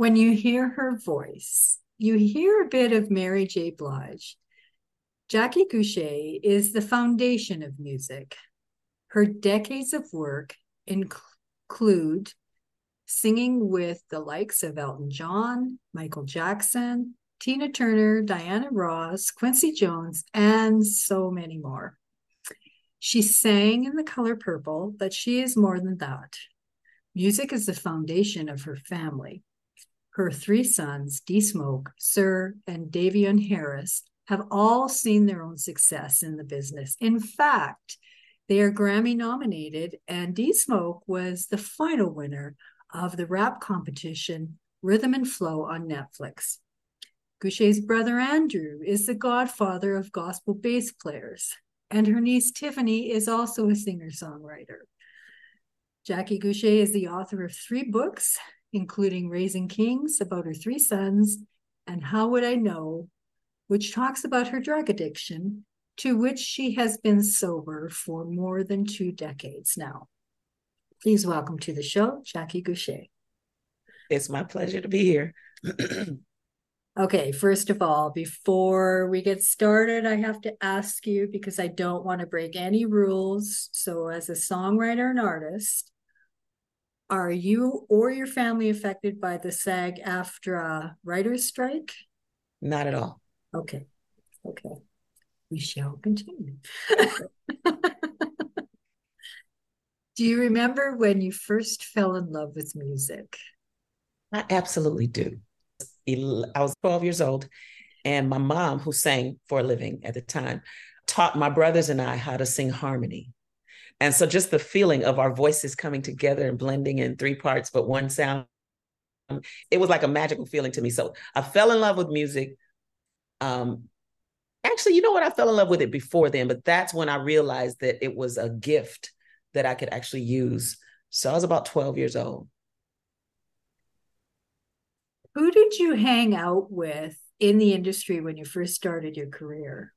When you hear her voice, you hear a bit of Mary J. Blige. Jackie Gouche is the foundation of music. Her decades of work include singing with the likes of Elton John, Michael Jackson, Tina Turner, Diana Ross, Quincy Jones, and so many more. She sang in the color purple, but she is more than that. Music is the foundation of her family. Her three sons, D Smoke, SiR, and Davion Farris, have all seen their own success in the business. In fact, they are Grammy nominated, and D Smoke was the final winner of the rap competition Rhythm and Flow on Netflix. Gouche's brother Andrew is the godfather of gospel bass players, and her niece Tiffany is also a singer songwriter. Jackie Gouche is the author of three books, including Raising Kings about her three sons, and How Would I Know, which talks about her drug addiction, to which she has been sober for more than two decades now. Please welcome to the show, Jackie Gouche. It's my pleasure to be here. okay, first of all, before we get started, I have to ask you because I don't want to break any rules. So, as a songwriter and artist, are you or your family affected by the SAG AFTRA writer's strike? Not at all. Okay. Okay. We shall continue. do you remember when you first fell in love with music? I absolutely do. I was 12 years old, and my mom, who sang for a living at the time, taught my brothers and I how to sing harmony. And so just the feeling of our voices coming together and blending in three parts, but one sound, it was like a magical feeling to me. So I fell in love with music. Um, actually, you know what? I fell in love with it before then, but that's when I realized that it was a gift that I could actually use. So I was about 12 years old. Who did you hang out with in the industry when you first started your career?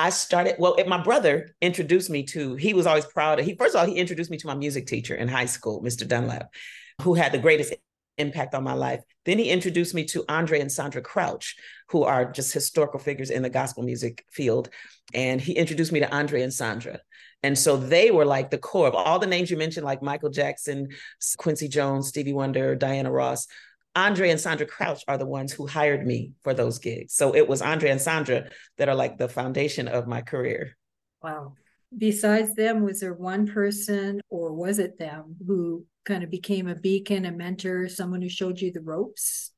I started, well, my brother introduced me to, he was always proud of, he, first of all, he introduced me to my music teacher in high school, Mr. Dunlap, who had the greatest impact on my life. Then he introduced me to Andre and Sandra Crouch, who are just historical figures in the gospel music field. And he introduced me to Andre and Sandra. And so they were like the core of all the names you mentioned, like Michael Jackson, Quincy Jones, Stevie Wonder, Diana Ross. Andre and Sandra Crouch are the ones who hired me for those gigs. So it was Andre and Sandra that are like the foundation of my career. Wow. Besides them, was there one person or was it them who kind of became a beacon, a mentor, someone who showed you the ropes?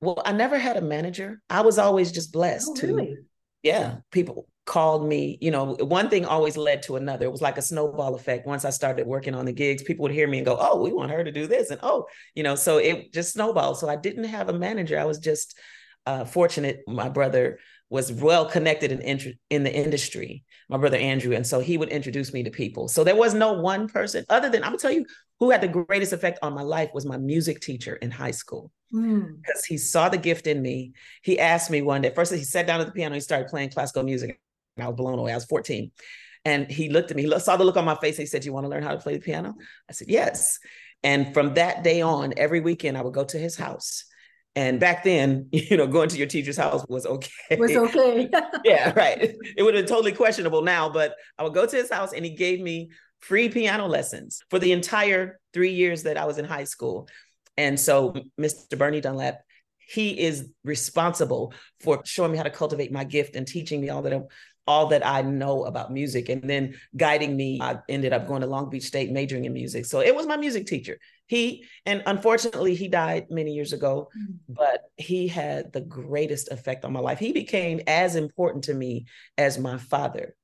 Well, I never had a manager. I was always just blessed oh, really? to, yeah, people called me, you know, one thing always led to another. It was like a snowball effect. Once I started working on the gigs, people would hear me and go, Oh, we want her to do this. And oh, you know, so it just snowballed. So I didn't have a manager. I was just uh, fortunate. My brother was well connected in, in the industry, my brother Andrew. And so he would introduce me to people. So there was no one person other than I'm gonna tell you who had the greatest effect on my life was my music teacher in high school. Hmm. Because mm. he saw the gift in me. He asked me one day, first he sat down at the piano, he started playing classical music. I was blown away. I was 14. And he looked at me, he saw the look on my face. And he said, You want to learn how to play the piano? I said, Yes. And from that day on, every weekend I would go to his house. And back then, you know, going to your teacher's house was okay. Was okay. yeah, right. It would have been totally questionable now, but I would go to his house and he gave me free piano lessons for the entire three years that I was in high school. And so Mr. Bernie Dunlap he is responsible for showing me how to cultivate my gift and teaching me all that all that I know about music and then guiding me. I ended up going to Long Beach State majoring in music. So it was my music teacher. He, and unfortunately, he died many years ago, mm-hmm. but he had the greatest effect on my life. He became as important to me as my father.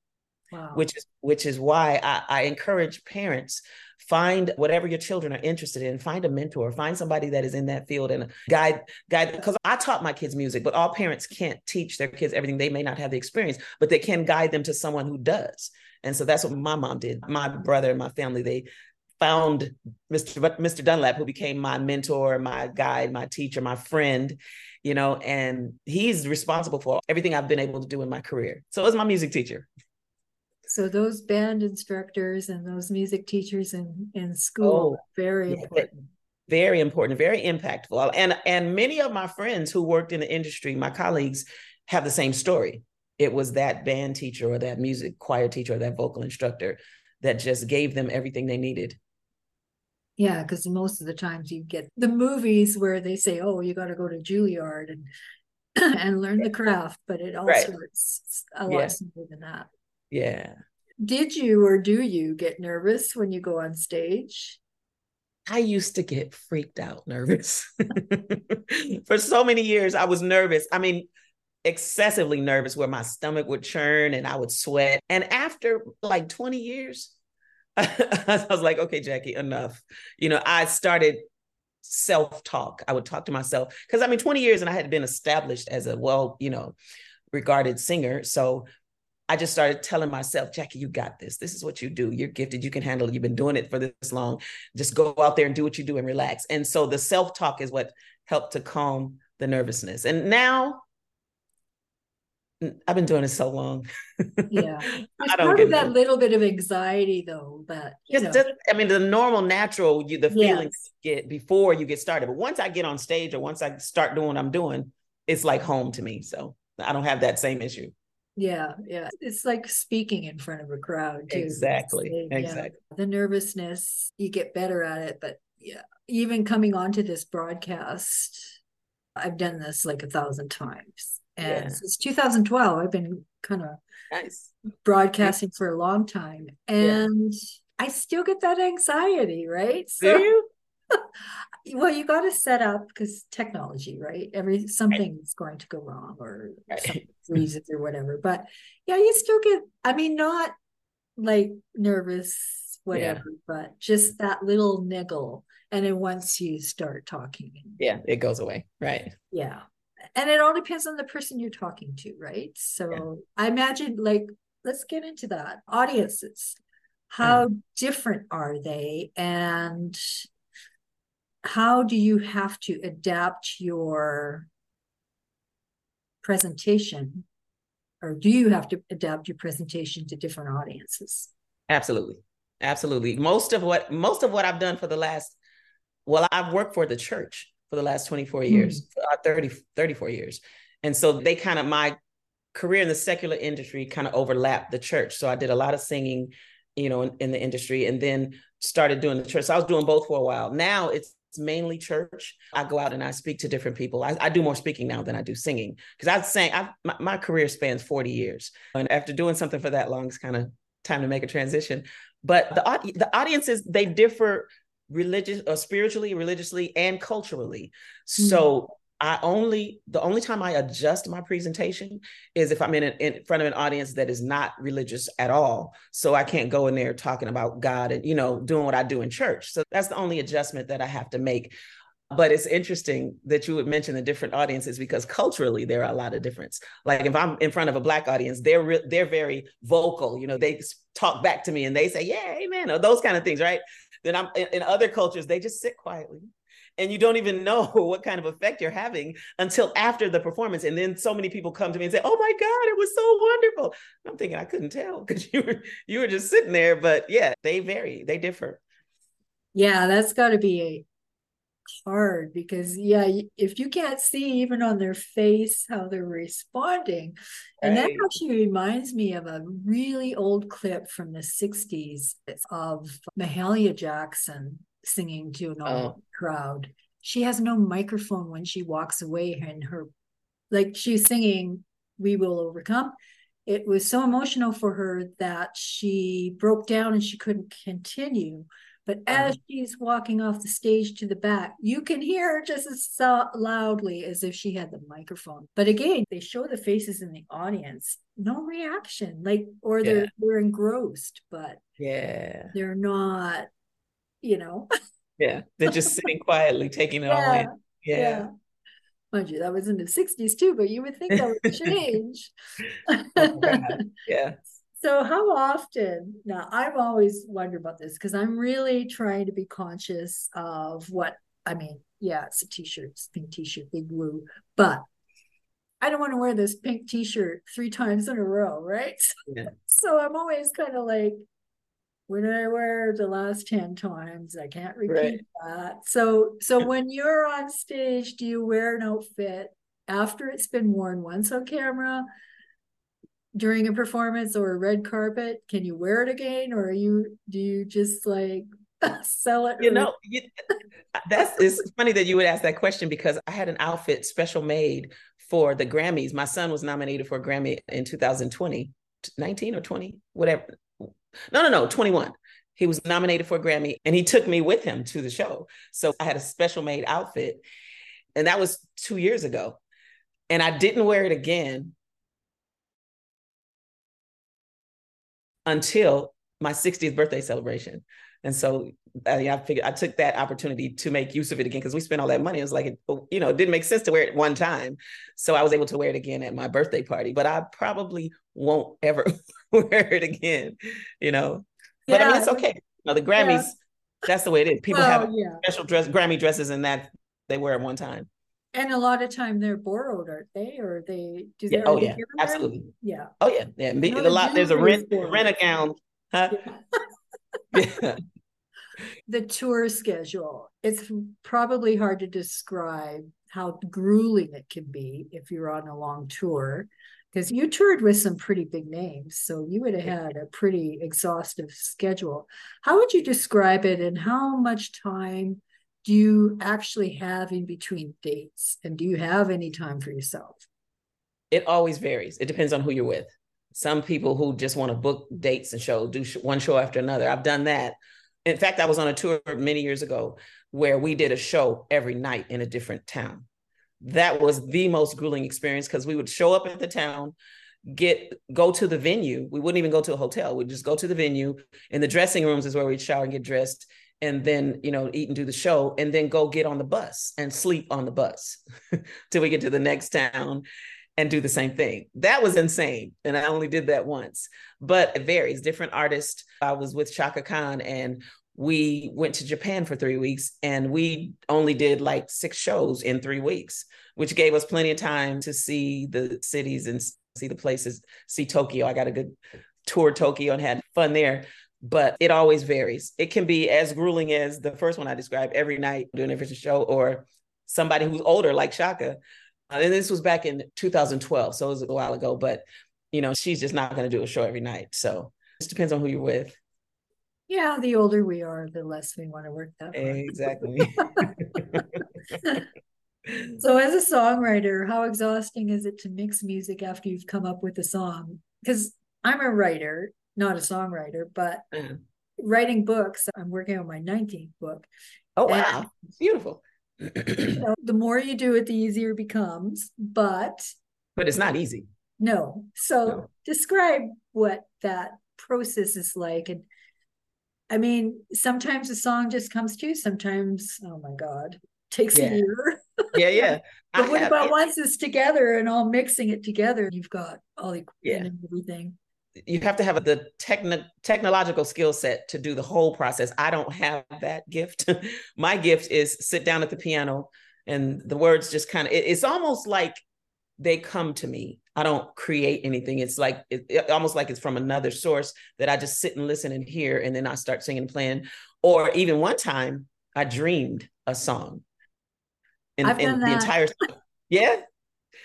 Wow. Which is which is why I, I encourage parents find whatever your children are interested in find a mentor find somebody that is in that field and guide guide because i taught my kids music but all parents can't teach their kids everything they may not have the experience but they can guide them to someone who does. And so that's what my mom did. My brother and my family they found mr mr dunlap who became my mentor my guide my teacher my friend you know and he's responsible for everything i've been able to do in my career. So it was my music teacher so those band instructors and those music teachers in in school oh, very yeah, important very important, very impactful. And and many of my friends who worked in the industry, my colleagues, have the same story. It was that band teacher or that music choir teacher or that vocal instructor that just gave them everything they needed. Yeah, because most of the times you get the movies where they say, "Oh, you got to go to Juilliard and and learn the craft," but it all right. starts a lot yeah. simpler than that. Yeah. Did you or do you get nervous when you go on stage? I used to get freaked out nervous. For so many years, I was nervous. I mean, excessively nervous where my stomach would churn and I would sweat. And after like 20 years, I was like, okay, Jackie, enough. You know, I started self talk. I would talk to myself because I mean, 20 years and I had been established as a well, you know, regarded singer. So I just started telling myself, Jackie, you got this. This is what you do. You're gifted. You can handle it. You've been doing it for this long. Just go out there and do what you do and relax. And so the self talk is what helped to calm the nervousness. And now I've been doing it so long. yeah. It's I don't part of that it. little bit of anxiety though, that you. Just, I mean, the normal natural you the feelings yes. get before you get started. But once I get on stage or once I start doing what I'm doing, it's like home to me. So I don't have that same issue. Yeah, yeah. It's like speaking in front of a crowd too. Exactly. exactly. The nervousness, you get better at it, but yeah, even coming onto this broadcast, I've done this like a thousand times. And yeah. since 2012, I've been kind of nice. broadcasting for a long time. And yeah. I still get that anxiety, right? So, Do you? well you got to set up because technology right every something is going to go wrong or right. freezes or whatever but yeah you still get i mean not like nervous whatever yeah. but just that little niggle and then once you start talking yeah it goes away right yeah and it all depends on the person you're talking to right so yeah. i imagine like let's get into that audiences how mm. different are they and how do you have to adapt your presentation? Or do you have to adapt your presentation to different audiences? Absolutely. Absolutely. Most of what most of what i've done for the last well i've worked for the church for the last 24 years mm-hmm. 30 34 years. And so they kind of my career in the secular industry kind of overlapped the church. So i did a lot of singing you know in, in the industry and then started doing the church. So i was doing both for a while. Now it's it's mainly church. I go out and I speak to different people. I, I do more speaking now than I do singing because I was saying I, my, my career spans 40 years. And after doing something for that long, it's kind of time to make a transition. But the, the audiences, they differ religious or spiritually, religiously, and culturally. Mm-hmm. So I only the only time I adjust my presentation is if I'm in, in front of an audience that is not religious at all. So I can't go in there talking about God and you know doing what I do in church. So that's the only adjustment that I have to make. But it's interesting that you would mention the different audiences because culturally there are a lot of difference. Like if I'm in front of a black audience, they're re- they're very vocal. You know, they talk back to me and they say, "Yeah, amen," or those kind of things, right? Then I'm in, in other cultures, they just sit quietly and you don't even know what kind of effect you're having until after the performance and then so many people come to me and say oh my god it was so wonderful. I'm thinking i couldn't tell because you were you were just sitting there but yeah they vary they differ. Yeah that's got to be hard because yeah if you can't see even on their face how they're responding and that actually reminds me of a really old clip from the 60s of mahalia jackson singing to an oh. crowd. She has no microphone when she walks away, and her, like she's singing "We Will Overcome." It was so emotional for her that she broke down and she couldn't continue. But as uh-huh. she's walking off the stage to the back, you can hear her just as so loudly as if she had the microphone. But again, they show the faces in the audience, no reaction, like or they're yeah. they're engrossed, but yeah, they're not you know. yeah, they're just sitting quietly taking it yeah, all in. Yeah. yeah. Mind you, that was in the 60s too, but you would think that would change. oh, yeah. So, how often? Now, I've always wondered about this because I'm really trying to be conscious of what I mean. Yeah, it's a t-shirt, it's pink t-shirt, big blue, but I don't want to wear this pink t-shirt three times in a row, right? Yeah. So I'm always kind of like, did I wear the last 10 times? I can't repeat right. that. So so when you're on stage, do you wear an outfit after it's been worn once on camera during a performance or a red carpet? Can you wear it again or you do you just like sell it? You know, you, that's it's funny that you would ask that question because I had an outfit special made for the Grammys. My son was nominated for a Grammy in 2020, 19 or 20, whatever. No, no, no, 21. He was nominated for a Grammy and he took me with him to the show. So I had a special made outfit. And that was two years ago. And I didn't wear it again until my 60th birthday celebration. And so I figured I took that opportunity to make use of it again because we spent all that money. It was like, it, oh, you know, it didn't make sense to wear it one time. So I was able to wear it again at my birthday party, but I probably won't ever wear it again, you know. But. I mean, it's okay. You know, the Grammys, yeah. that's the way it is. People well, have yeah. special dress, Grammy dresses, and that they wear it one time. And a lot of time they're borrowed, aren't they? Or they do they? Oh, yeah. Oh yeah, absolutely. Yeah. Oh yeah, yeah. a lot. There's a rent rent account. Huh? yeah. the tour schedule. It's probably hard to describe how grueling it can be if you're on a long tour because you toured with some pretty big names so you would have had a pretty exhaustive schedule. How would you describe it and how much time do you actually have in between dates? And do you have any time for yourself? It always varies. It depends on who you're with. Some people who just want to book dates and show do one show after another. I've done that in fact i was on a tour many years ago where we did a show every night in a different town. That was the most grueling experience because we would show up at the town get go to the venue. We wouldn't even go to a hotel. We'd just go to the venue in the dressing rooms is where we'd shower and get dressed and then you know eat and do the show and then go get on the bus and sleep on the bus till we get to the next town and do the same thing that was insane and i only did that once but it varies different artists i was with chaka khan and we went to Japan for three weeks and we only did like six shows in three weeks, which gave us plenty of time to see the cities and see the places, see Tokyo. I got a good tour Tokyo and had fun there, but it always varies. It can be as grueling as the first one I described every night doing a different show, or somebody who's older like Chaka. Uh, and this was back in 2012, so it was a while ago, but you know, she's just not going to do a show every night. So it depends on who you're with. Yeah, the older we are, the less we want to work that hard. Exactly. so, as a songwriter, how exhausting is it to mix music after you've come up with a song? Because I'm a writer, not a songwriter, but mm. writing books, I'm working on my 19th book. Oh, wow. Beautiful. Know, the more you do it, the easier it becomes. But, but it's not easy. No. So, no. describe what that process is like and I mean, sometimes a song just comes to you. Sometimes, oh my God, takes yeah. a year. yeah, yeah. but I what have, about once it's together and all mixing it together? You've got all the equipment yeah. and everything. You have to have the techn- technological skill set to do the whole process. I don't have that gift. My gift is sit down at the piano and the words just kind of, it, it's almost like they come to me. I don't create anything. It's like it, it, almost like it's from another source that I just sit and listen and hear, and then I start singing and playing. Or even one time, I dreamed a song. And, that. the entire yeah,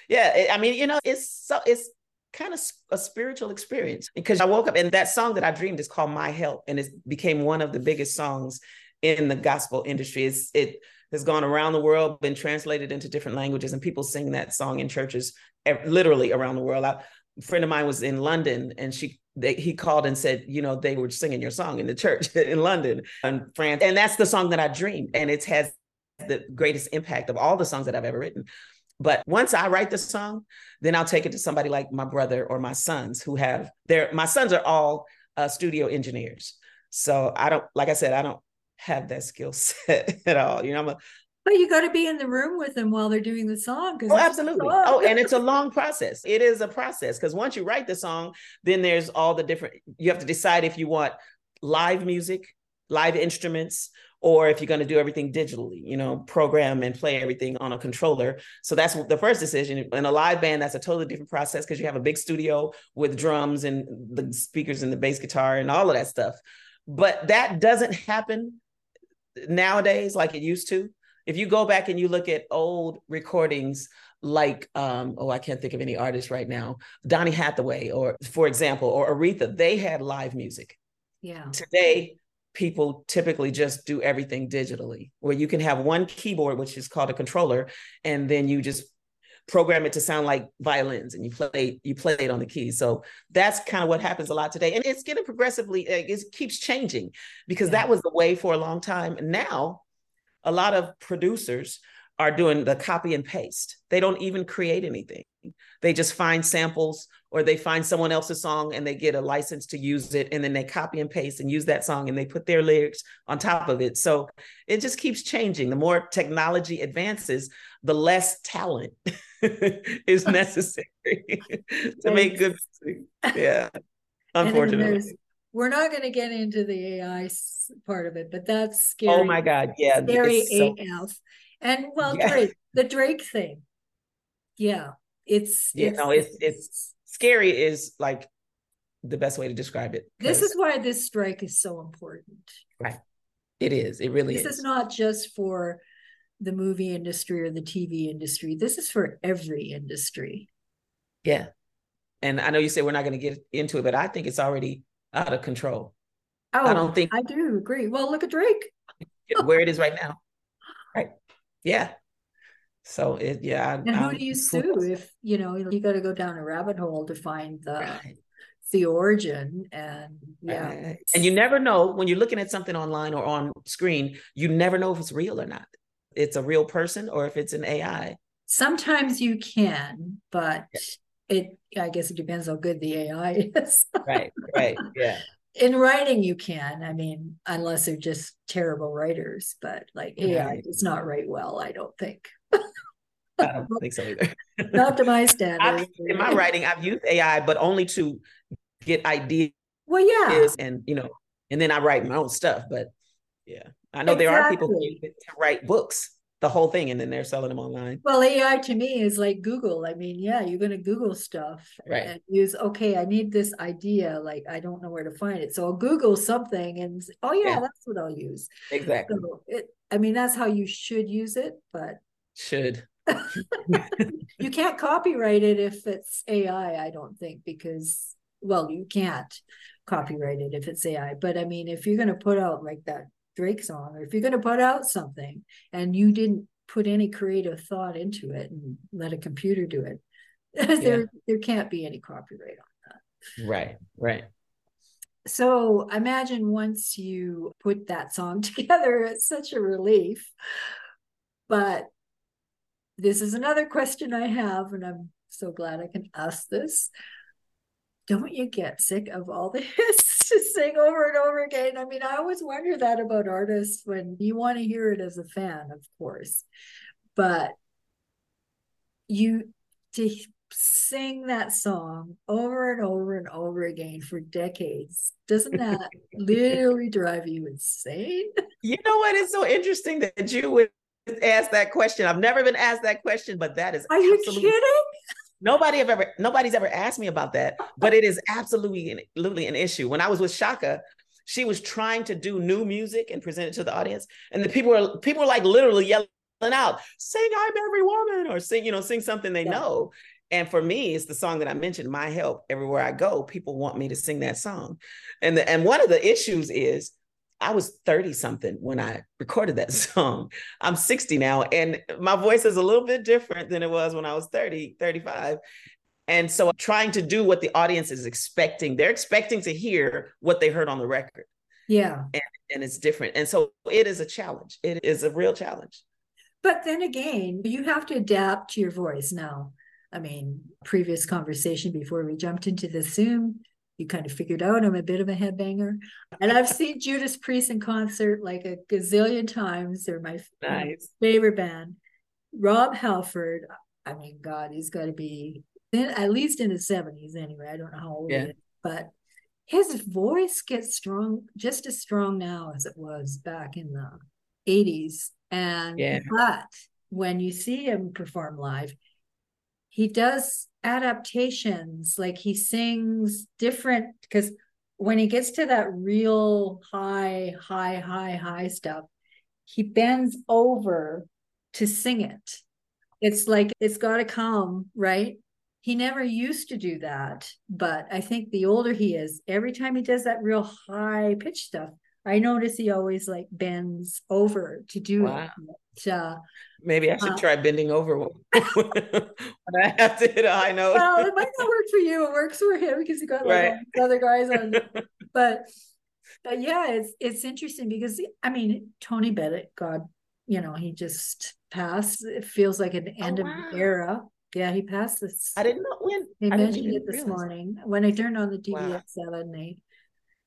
yeah. I mean, you know, it's so it's kind of a spiritual experience because I woke up and that song that I dreamed is called My Help, and it became one of the biggest songs in the gospel industry. It's it has gone around the world, been translated into different languages, and people sing that song in churches literally around the world. I, a friend of mine was in London, and she they, he called and said, you know, they were singing your song in the church in London and France, and that's the song that I dreamed, and it has the greatest impact of all the songs that I've ever written. But once I write the song, then I'll take it to somebody like my brother or my sons who have their. My sons are all uh, studio engineers, so I don't like I said I don't have that skill set at all. You know, I'm a but you got to be in the room with them while they're doing the song. Oh, absolutely. Oh, and it's a long process. It is a process because once you write the song, then there's all the different. You have to decide if you want live music, live instruments, or if you're going to do everything digitally. You know, program and play everything on a controller. So that's the first decision. In a live band, that's a totally different process because you have a big studio with drums and the speakers and the bass guitar and all of that stuff but that doesn't happen nowadays like it used to. If you go back and you look at old recordings, like um, oh, I can't think of any artists right now, Donny Hathaway, or for example, or Aretha, they had live music. Yeah. Today, people typically just do everything digitally, where you can have one keyboard, which is called a controller, and then you just program it to sound like violins and you play you play it on the keys. So that's kind of what happens a lot today and it's getting progressively uh, it keeps changing because yeah. that was the way for a long time. Now a lot of producers are doing the copy and paste. They don't even create anything. They just find samples or they find someone else's song and they get a license to use it and then they copy and paste and use that song and they put their lyrics on top of it. So it just keeps changing. The more technology advances the less talent is necessary to make good music. Yeah unfortunately. we're not going to get into the ai part of it but that's oh scary. oh my god yeah scary af and well yeah. drake the drake thing. Yeah it's yeah, it's, no, it's it's scary is like the best way to describe it. This is why this strike is so important. Right. It is. It really this is. This is not just for the movie industry or the TV industry. This is for every industry. Yeah. And I know you say we're not going to get into it, but I think it's already out of control. Oh, I don't think I do agree. Well, look at Drake. where it is right now. Right. Yeah. So it, yeah. And who do you sue if you know you got to go down a rabbit hole to find the right. the origin and yeah. Right. And you never know when you're looking at something online or on screen. You never know if it's real or not. It's a real person or if it's an AI. Sometimes you can, but yeah. it. I guess it depends how good the AI is. right. Right. Yeah in writing you can i mean unless they're just terrible writers but like ai does not write well i don't think I don't think so either. Not to my standards. in my writing, I've used AI, but only to get ideas. Well, yeah, and you know, and then I write my own stuff. But yeah, I know exactly. there are people who write books, the whole thing, and then they're selling them online. Well, AI to me is like Google. I mean, yeah, you're going to Google stuff right. and use. Okay, I need this idea. Like I don't know where to find it, so I'll Google something, and oh yeah, yeah. that's what I'll use. Exactly. So it, I mean, that's how you should use it, but should you can't copyright it if it's AI, I don't think, because well, you can't copyright it if it's AI. But I mean, if you're gonna put out like that Drake song, or if you're gonna put out something and you didn't put any creative thought into it and let a computer do it, there yeah. there can't be any copyright on that. Right, right. So imagine once you put that song together, it's such a relief. But this is another question I have, and I'm so glad I can ask this. Don't you get sick of all the hits to sing over and over again? I mean, I always wonder that about artists when you want to hear it as a fan, of course, but you to sing that song over and over and over again for decades doesn't that literally drive you insane you know what is so interesting that you would asked that question. I've never been asked that question, but that is Are you kidding? Nobody have ever nobody's ever asked me about that, but it is absolutely absolutely an issue. When I was with Chaka, she was trying to do new music and present it to the audience, and the people were people were like literally yelling out, "Sing I'm Every Woman," or sing you know sing something they yeah. know. And for me, it's the song that I mentioned, "My Help." Everywhere I go, people want me to sing that song, and the, and one of the issues is I was 30 something when I recorded that song. I'm 60 now, and my voice is a little bit different than it was when I was 30, 35. And so trying to do what the audience is expecting, they're expecting to hear what they heard on the record. Yeah. And, and it's different. And so it is a challenge. It is a real challenge. But then again, you have to adapt to your voice now. I mean, previous conversation before we jumped into the Zoom, you kind of figured oh, out I'm a bit of a headbanger. And I've seen Judas Priest in concert like a gazillion times. They're my nice. favorite band. Rob Halford, I mean, God, he's got to be in, at least in his 70s anyway. I don't know how old yeah. he is, but his voice gets strong, just as strong now as it was back in the 80s. And yeah. but when you see him perform live, he does adaptations like he sings different because when he gets to that real high, high, high, high stuff, he bends over to sing it. It's like it's got to come, right? He never used to do that. But I think the older he is, every time he does that real high pitch stuff, I notice he always like bends over to do wow. it. Uh, Maybe I should uh, try bending over when I have to hit a high note. Well, it might not work for you. It works for him because he got like right. other guys on. but but yeah, it's it's interesting because I mean Tony Bennett, God, you know, he just passed. It feels like an oh, end oh, wow. of an era. Yeah, he passed this. I didn't know when. They mentioned it this realize. morning when I turned on the TV wow. at seven. They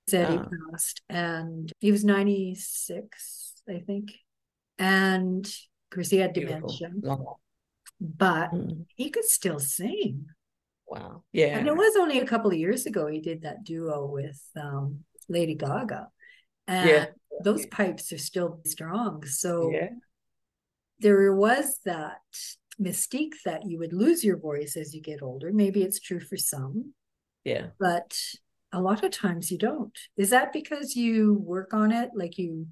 said he passed, and he was ninety six, I think, and because he had dementia. But mm-hmm. he could still sing. Wow. Yeah. And it was only a couple of years ago he did that duo with um, Lady Gaga. And yeah. those pipes are still strong. So yeah. there was that mystique that you would lose your voice as you get older. Maybe it's true for some. Yeah. But a lot of times you don't. Is that because you work on it? Like you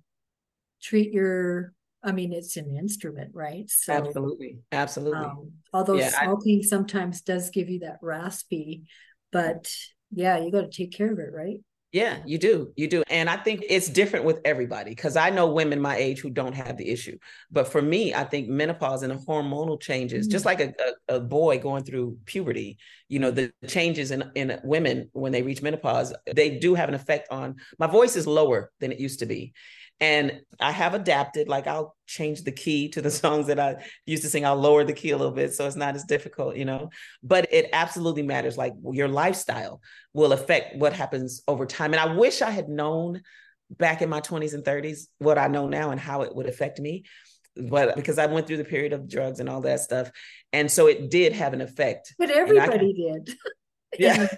treat your I mean, it's an instrument, right? So absolutely, absolutely. Um, although yeah, smoking I, sometimes does give you that raspy, but yeah, you got to take care of it, right? Yeah, you do. You do. And I think it's different with everybody because I know women my age who don't have the issue. But for me, I think menopause and the hormonal changes, mm-hmm. just like a, a, a, boy going through puberty, you know, the changes in, in women when they reach menopause, they do have an effect on my voice is lower than it used to be. And I have adapted, like I'll change the key to the songs that I used to sing. I'll lower the key a little bit so it's not as difficult, you know. But it absolutely matters. Like your lifestyle will affect what happens over time. And I wish I had known back in my 20s and 30s what I know now and how it would affect me. But because I went through the period of drugs and all that stuff. And so it did have an effect. But everybody did. Yeah.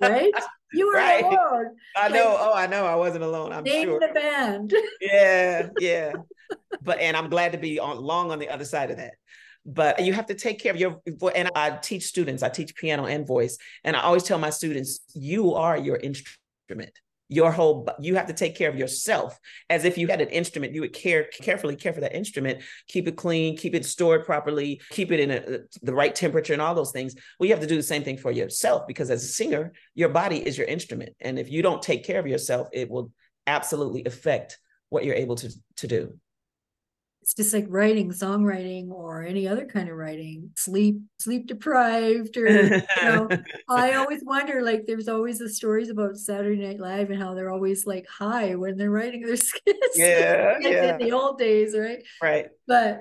right? You were right. alone. I know. Like, oh, I know. I wasn't alone. I'm name sure. the band. yeah, yeah. But and I'm glad to be on long on the other side of that. But you have to take care of your and I teach students. I teach piano and voice, and I always tell my students, you are your instrument your whole you have to take care of yourself as if you had an instrument. You would care carefully care for that instrument. Keep it clean keep it stored properly keep it in a, uh, the right temperature and all those things. Well you have to do the same thing for yourself because as a singer your body is your instrument. And if you don't take care of yourself it will absolutely affect what you're able to to do it's just like writing songwriting or any other kind of writing sleep sleep deprived or you know i always wonder like there's always the stories about saturday night live and how they're always like high when they're writing their skits. Yeah, yeah. in the old days right? Right. But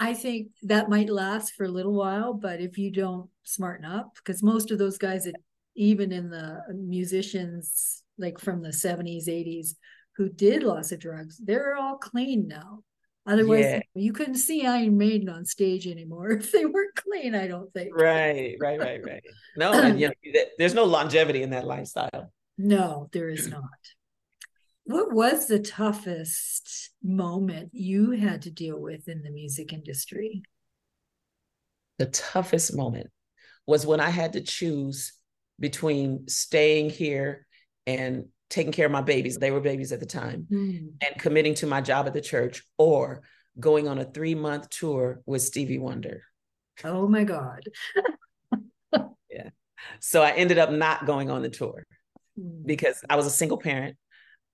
i think that might last for a little while but if you don't smarten up because most of those guys that even in the uh, musicians like from the 70s 80s who did lots of drugs they're all clean now Otherwise, yeah. you couldn't see Iron Maiden on stage anymore if they weren't clean. I don't think. Right, right, right, right. No, and you know, there's no longevity in that lifestyle. No, there is not. What was the toughest moment you had to deal with in the music industry? The toughest moment was when I had to choose between staying here and taking care of my babies. They were babies at the time, mm. and committing to my job at the church or going on a three month tour with Stevie Wonder. Oh my God. yeah. So I ended up not going on the tour mm. because I was a single parent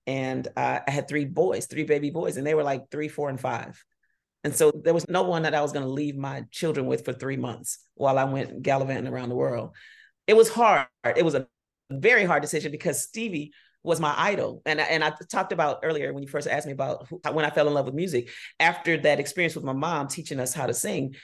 and uh, I had three boys, three baby boys, and they were like three, four, and five. And so there was no one that I was going to leave my children with for three months while I went gallivanting around the world. It was hard. It was a very hard decision because Stevie was my idol. And, and I talked about earlier when you first asked me about who, when I fell in love with music, after that experience with my mom teaching us how to sing,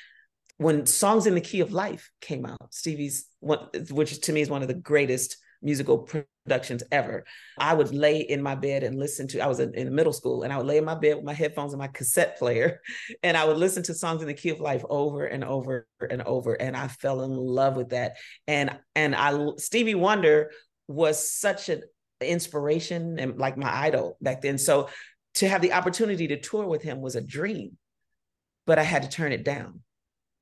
when Songs in the Key of Life came out, Stevie's, one, which to me is one of the greatest musical productions ever. I would lay in my bed and listen to, I was in, in middle school and I would lay in my bed with my headphones and my cassette player and I would listen to songs in the key of life over and over and over. And I fell in love with that. And, and I, Stevie Wonder was such an inspiration and like my idol back then. So to have the opportunity to tour with him was a dream, but I had to turn it down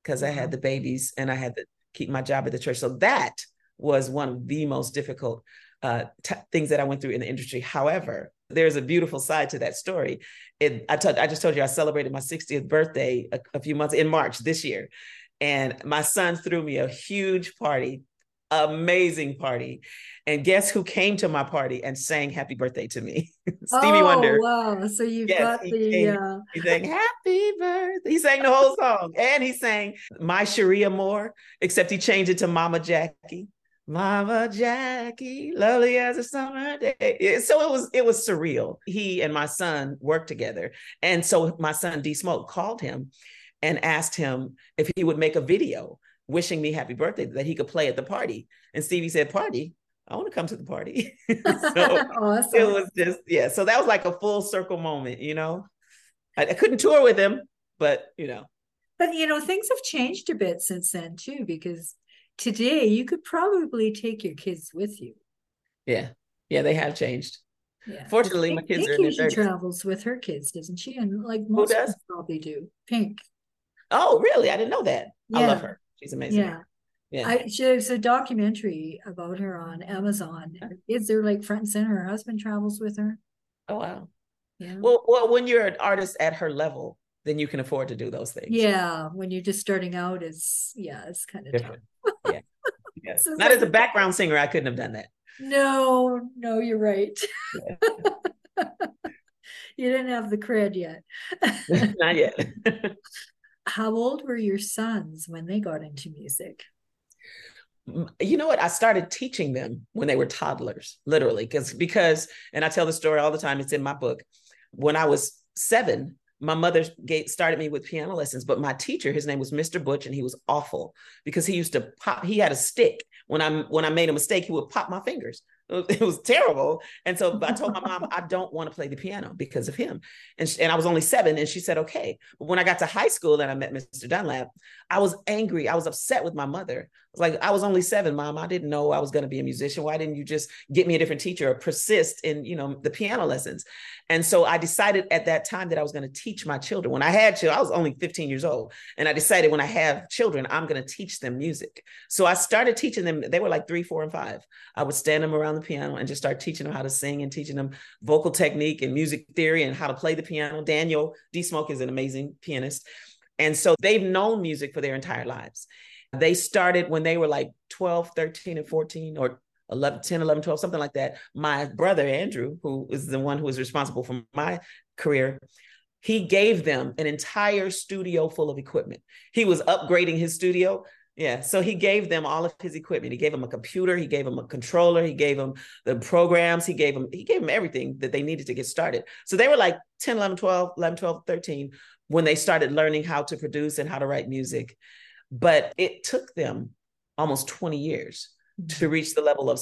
because I had the babies and I had to keep my job at the church. So that was one of the most difficult uh, t- things that I went through in the industry. However, there's a beautiful side to that story. It, I, t- I just told you I celebrated my 60th birthday a, a few months in March this year. And my son threw me a huge party, amazing party. And guess who came to my party and sang happy birthday to me? Stevie oh, Wonder. Wow. So you've yes, got the came, uh... he sang happy birthday. He sang the whole song. And he sang My Cherie Amour, except he changed it to Mama Jackie. Mama Jackie, lovely as a summer day. So it was it was surreal. He and my son worked together. And so my son D Smoke called him and asked him if he would make a video wishing me happy birthday that he could play at the party. And Stevie said, Party? I want to come to the party. so awesome. it was just, yeah. So that was like a full circle moment, you know. I, I couldn't tour with him, but you know. But you know, things have changed a bit since then too, because today you could probably take your kids with you. Yeah. Yeah, they have changed. Yeah. Fortunately, my kids Pink are in usually travels with her kids, doesn't she? And like most of probably do. Pink. Oh, really? I didn't know that. Yeah. I love her. She's amazing. Yeah. Yeah. I, there's a documentary about her on Amazon. Is there like front and center? Her husband travels with her. Oh wow. Yeah. Well, well, when you're an artist at her level, then you can afford to do those things. Yeah. When you're just starting out, it's yeah, it's kind of different. yeah. yeah. so Not as a background singer, I couldn't have done that. No, no, you're right. Yeah. you didn't have the cred yet. Not yet. How old were your sons when they got into music? you know what? I started teaching them when they were toddlers literally because because and i tell the story all the time it's in my book. When i was seven my mother started me with piano lessons but my teacher his name was mr butch and he was awful because he used to pop he had a stick. When i when i made a mistake he would pop my fingers it was terrible. And so I told my mom, I don't want to play the piano because of him. And, she, and I was only seven. And she said, okay. But when I got to high school and I met Mr. Dunlap, I was angry. I was upset with my mother. I was like, I was only seven, mom. I didn't know I was going to be a musician. Why didn't you just get me a different teacher or persist in, you know, the piano lessons? And so I decided at that time that I was going to teach my children. When I had children, I was only 15 years old. And I decided when I have children, I'm going to teach them music. So I started teaching them. They were like three, four, and five. I would stand them around the piano and just start teaching them how to sing and teaching them vocal technique and music theory and how to play the piano. Daniel D. Smoke is an amazing pianist. And so they've known music for their entire lives. They started when they were like 12, 13, and 14, or 11, 10, 11, 12, something like that. My brother, Andrew, who is the one who is responsible for my career, he gave them an entire studio full of equipment. He was upgrading his studio. Yeah. So he gave them all of his equipment. He gave them a computer, he gave them a controller, he gave them the programs, he gave them, he gave them everything that they needed to get started. So they were like 10, 11, 12, 11, 12, 13 when they started learning how to produce and how to write music. But it took them almost 20 years to mm-hmm. reach the level of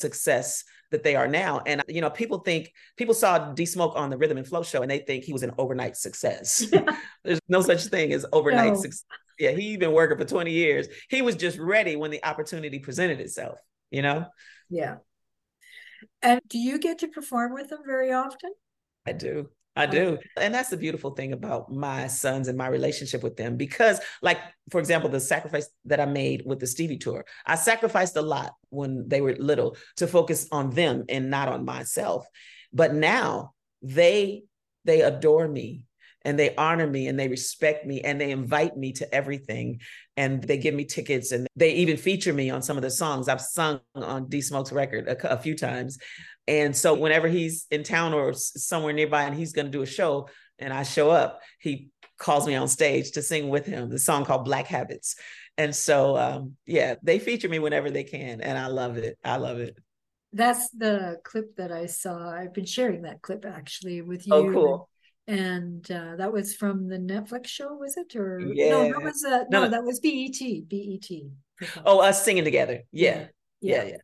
success that they are now. And you know, people think people saw D Smoke on the Rhythm and Flow show and they think he was an overnight success. There's no such thing as overnight no. success. Yeah, he been working for 20 years. He was just ready when the opportunity presented itself, you know? Yeah. And do you get to perform with them very often? I do. I do. And that's the beautiful thing about my sons and my relationship with them. Because, like, for example, the sacrifice that I made with the Stevie tour, I sacrificed a lot when they were little to focus on them and not on myself. But now they they adore me and they honor me and they respect me and they invite me to everything and they give me tickets and they even feature me on some of the songs i've sung on d smoke's record a, a few times and so whenever he's in town or somewhere nearby and he's going to do a show and I show up, he calls me on stage to sing with him the song called Black Habits. And so, um, yeah, they feature me whenever they can. And I love it. I love it. That's the clip that I saw. I've been sharing that clip actually with oh, you. Oh, cool. And uh, that was from the Netflix show, was it? Or yeah. no, that was uh, no, no, that was BET. BET. Oh, us singing together. Yeah. Yeah. Yeah. yeah.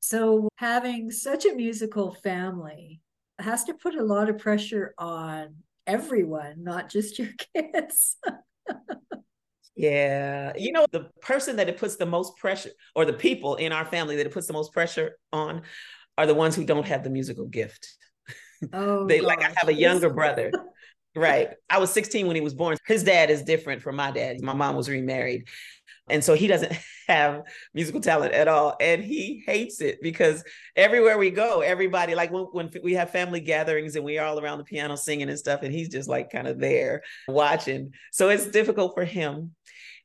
So, having such a musical family has to put a lot of pressure on everyone, not just your kids. yeah. You know, the person that it puts the most pressure, or the people in our family that it puts the most pressure on, are the ones who don't have the musical gift. Oh, they gosh. like, I have a younger brother. right. I was 16 when he was born. His dad is different from my dad. My mom was remarried. And so he doesn't have musical talent at all. And he hates it because everywhere we go, everybody, like when, when we have family gatherings and we are all around the piano singing and stuff, and he's just like kind of there watching. So it's difficult for him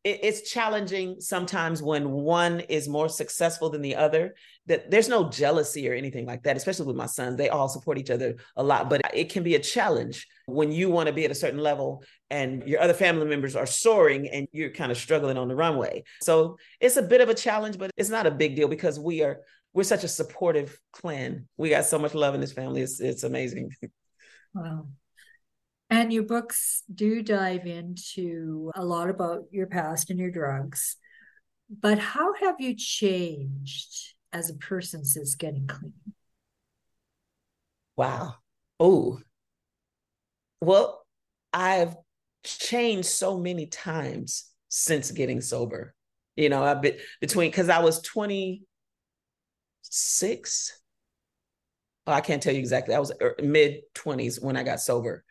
it's challenging sometimes when one is more successful than the other that there's no jealousy or anything like that especially with my sons they all support each other a lot but it can be a challenge when you want to be at a certain level and your other family members are soaring and you're kind of struggling on the runway. So it's a bit of a challenge but it's not a big deal because we are we're such a supportive clan. We got so much love in this family. It's, it's amazing. Wow and your books do dive into a lot about your past and your drugs. But how have you changed as a person since getting clean? Wow. Oh, well, I've changed so many times since getting sober. You know, I've been between because I was 26. Oh, I can't tell you exactly. I was er, mid 20s when I got sober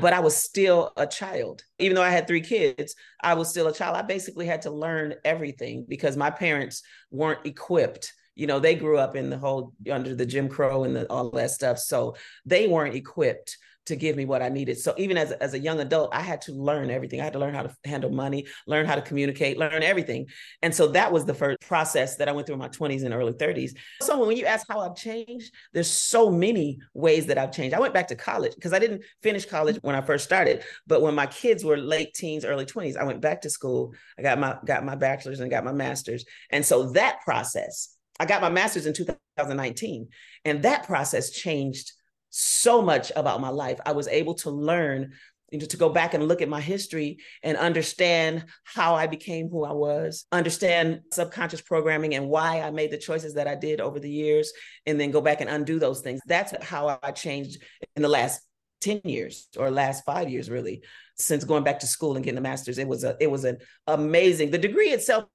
but I was still a child. Even though I had three kids, I was still a child. I basically had to learn everything because my parents weren't equipped. You know, they grew up in the whole under the Jim Crow and the, all that stuff. So they weren't equipped to give me what I needed. So even as, as a young adult, I had to learn everything. I had to learn how to handle money, learn how to communicate, learn everything. And so that was the first process that I went through in my 20s and early 30s. So when you ask how I've changed, there's so many ways that I've changed. I went back to college because I didn't finish college when I first started, but when my kids were late teens, early 20s, I went back to school. I got my got my bachelor's and got my master's. And so that process, I got my master's in 2019, and that process changed so much about my life. I was able to learn, you know, to go back and look at my history and understand how I became who I was, understand subconscious programming and why I made the choices that I did over the years, and then go back and undo those things. That's how I changed in the last 10 years or last five years, really, since going back to school and getting a master's. It was a it was an amazing the degree itself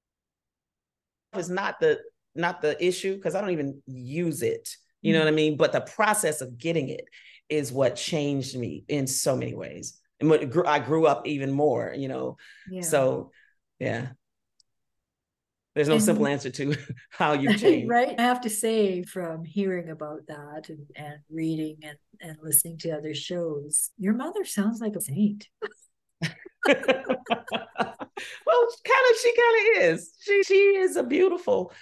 is not the not the issue because I don't even use it you know what I mm-hmm. mean? But the process of getting it is what changed me in so many ways. And what I grew up even more, you know. Yeah. So, yeah. There's no and, simple answer to how you change. right. I have to say, from hearing about that and, and reading and, and listening to other shows, your mother sounds like a saint. well, kind of, she kind of is. She she is a beautiful,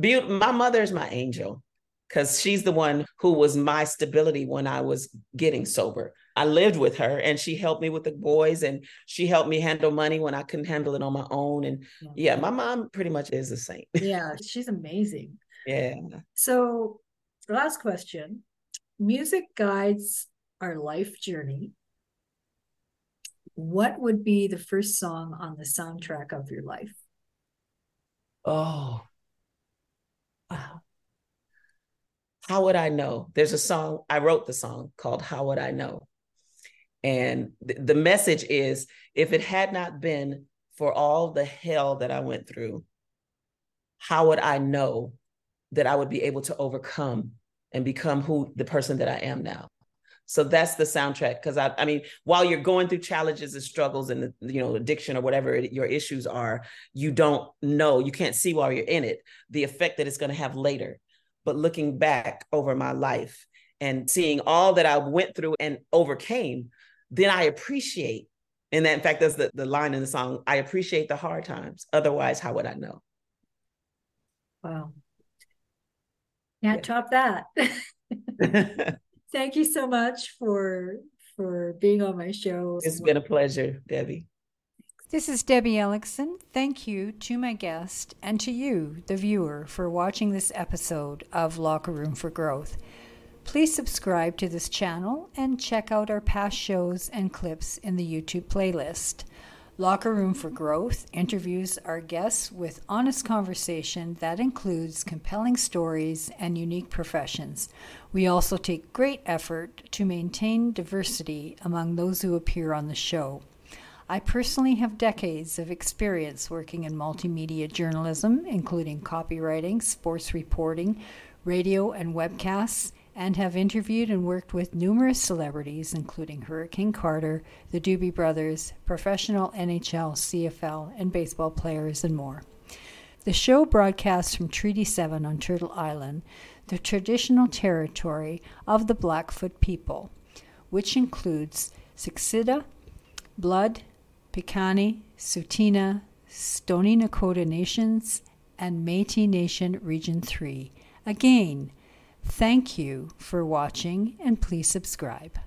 beautiful. My mother is my angel because she's the one who was my stability when I was getting sober. I lived with her and she helped me with the boys and she helped me handle money when I couldn't handle it on my own. And yeah, my mom pretty much is a saint. yeah, she's amazing. Yeah. So, last question music guides our life journey. What would be the first song on the soundtrack of your life? Oh, wow how would I know? There's a song, I wrote the song called How Would I Know? And th- the message is if it had not been for all the hell that I went through, how would I know that I would be able to overcome and become who the person that I am now? So that's the soundtrack. Because I, I mean, while you're going through challenges and struggles and you know addiction or whatever it, your issues are, you don't know, you can't see while you're in it the effect that it's going to have later but looking back over my life and seeing all that I went through and overcame, then I appreciate. And that, in fact, that's the, the line in the song I appreciate the hard times. Otherwise, how would I know? Wow. Can't yeah. top that. Thank you so much for for being on my show. It's been a pleasure, Debbie. This is Debbie Elicksen. Thank you to my guest and to you, the viewer, for watching this episode of Locker Room for Growth. Please subscribe to this channel and check out our past shows and clips in the YouTube playlist. Locker Room for Growth interviews our guests with honest conversation that includes compelling stories and unique professions. We also take great effort to maintain diversity among those who appear on the show. I personally have decades of experience working in multimedia journalism, including copywriting, sports reporting, radio and webcasts, and have interviewed and worked with numerous celebrities, including Hurricane Carter, the Doobie Brothers, professional NHL, CFL, and baseball players, and more. The show broadcasts from Treaty 7 on Turtle Island, the traditional territory of the Blackfoot people, which includes Siksika, Blood, Piikani, Tsuut'ina, Stoney Nakoda Nations, and Metis Nation Region 3. Again, thank you for watching and please subscribe.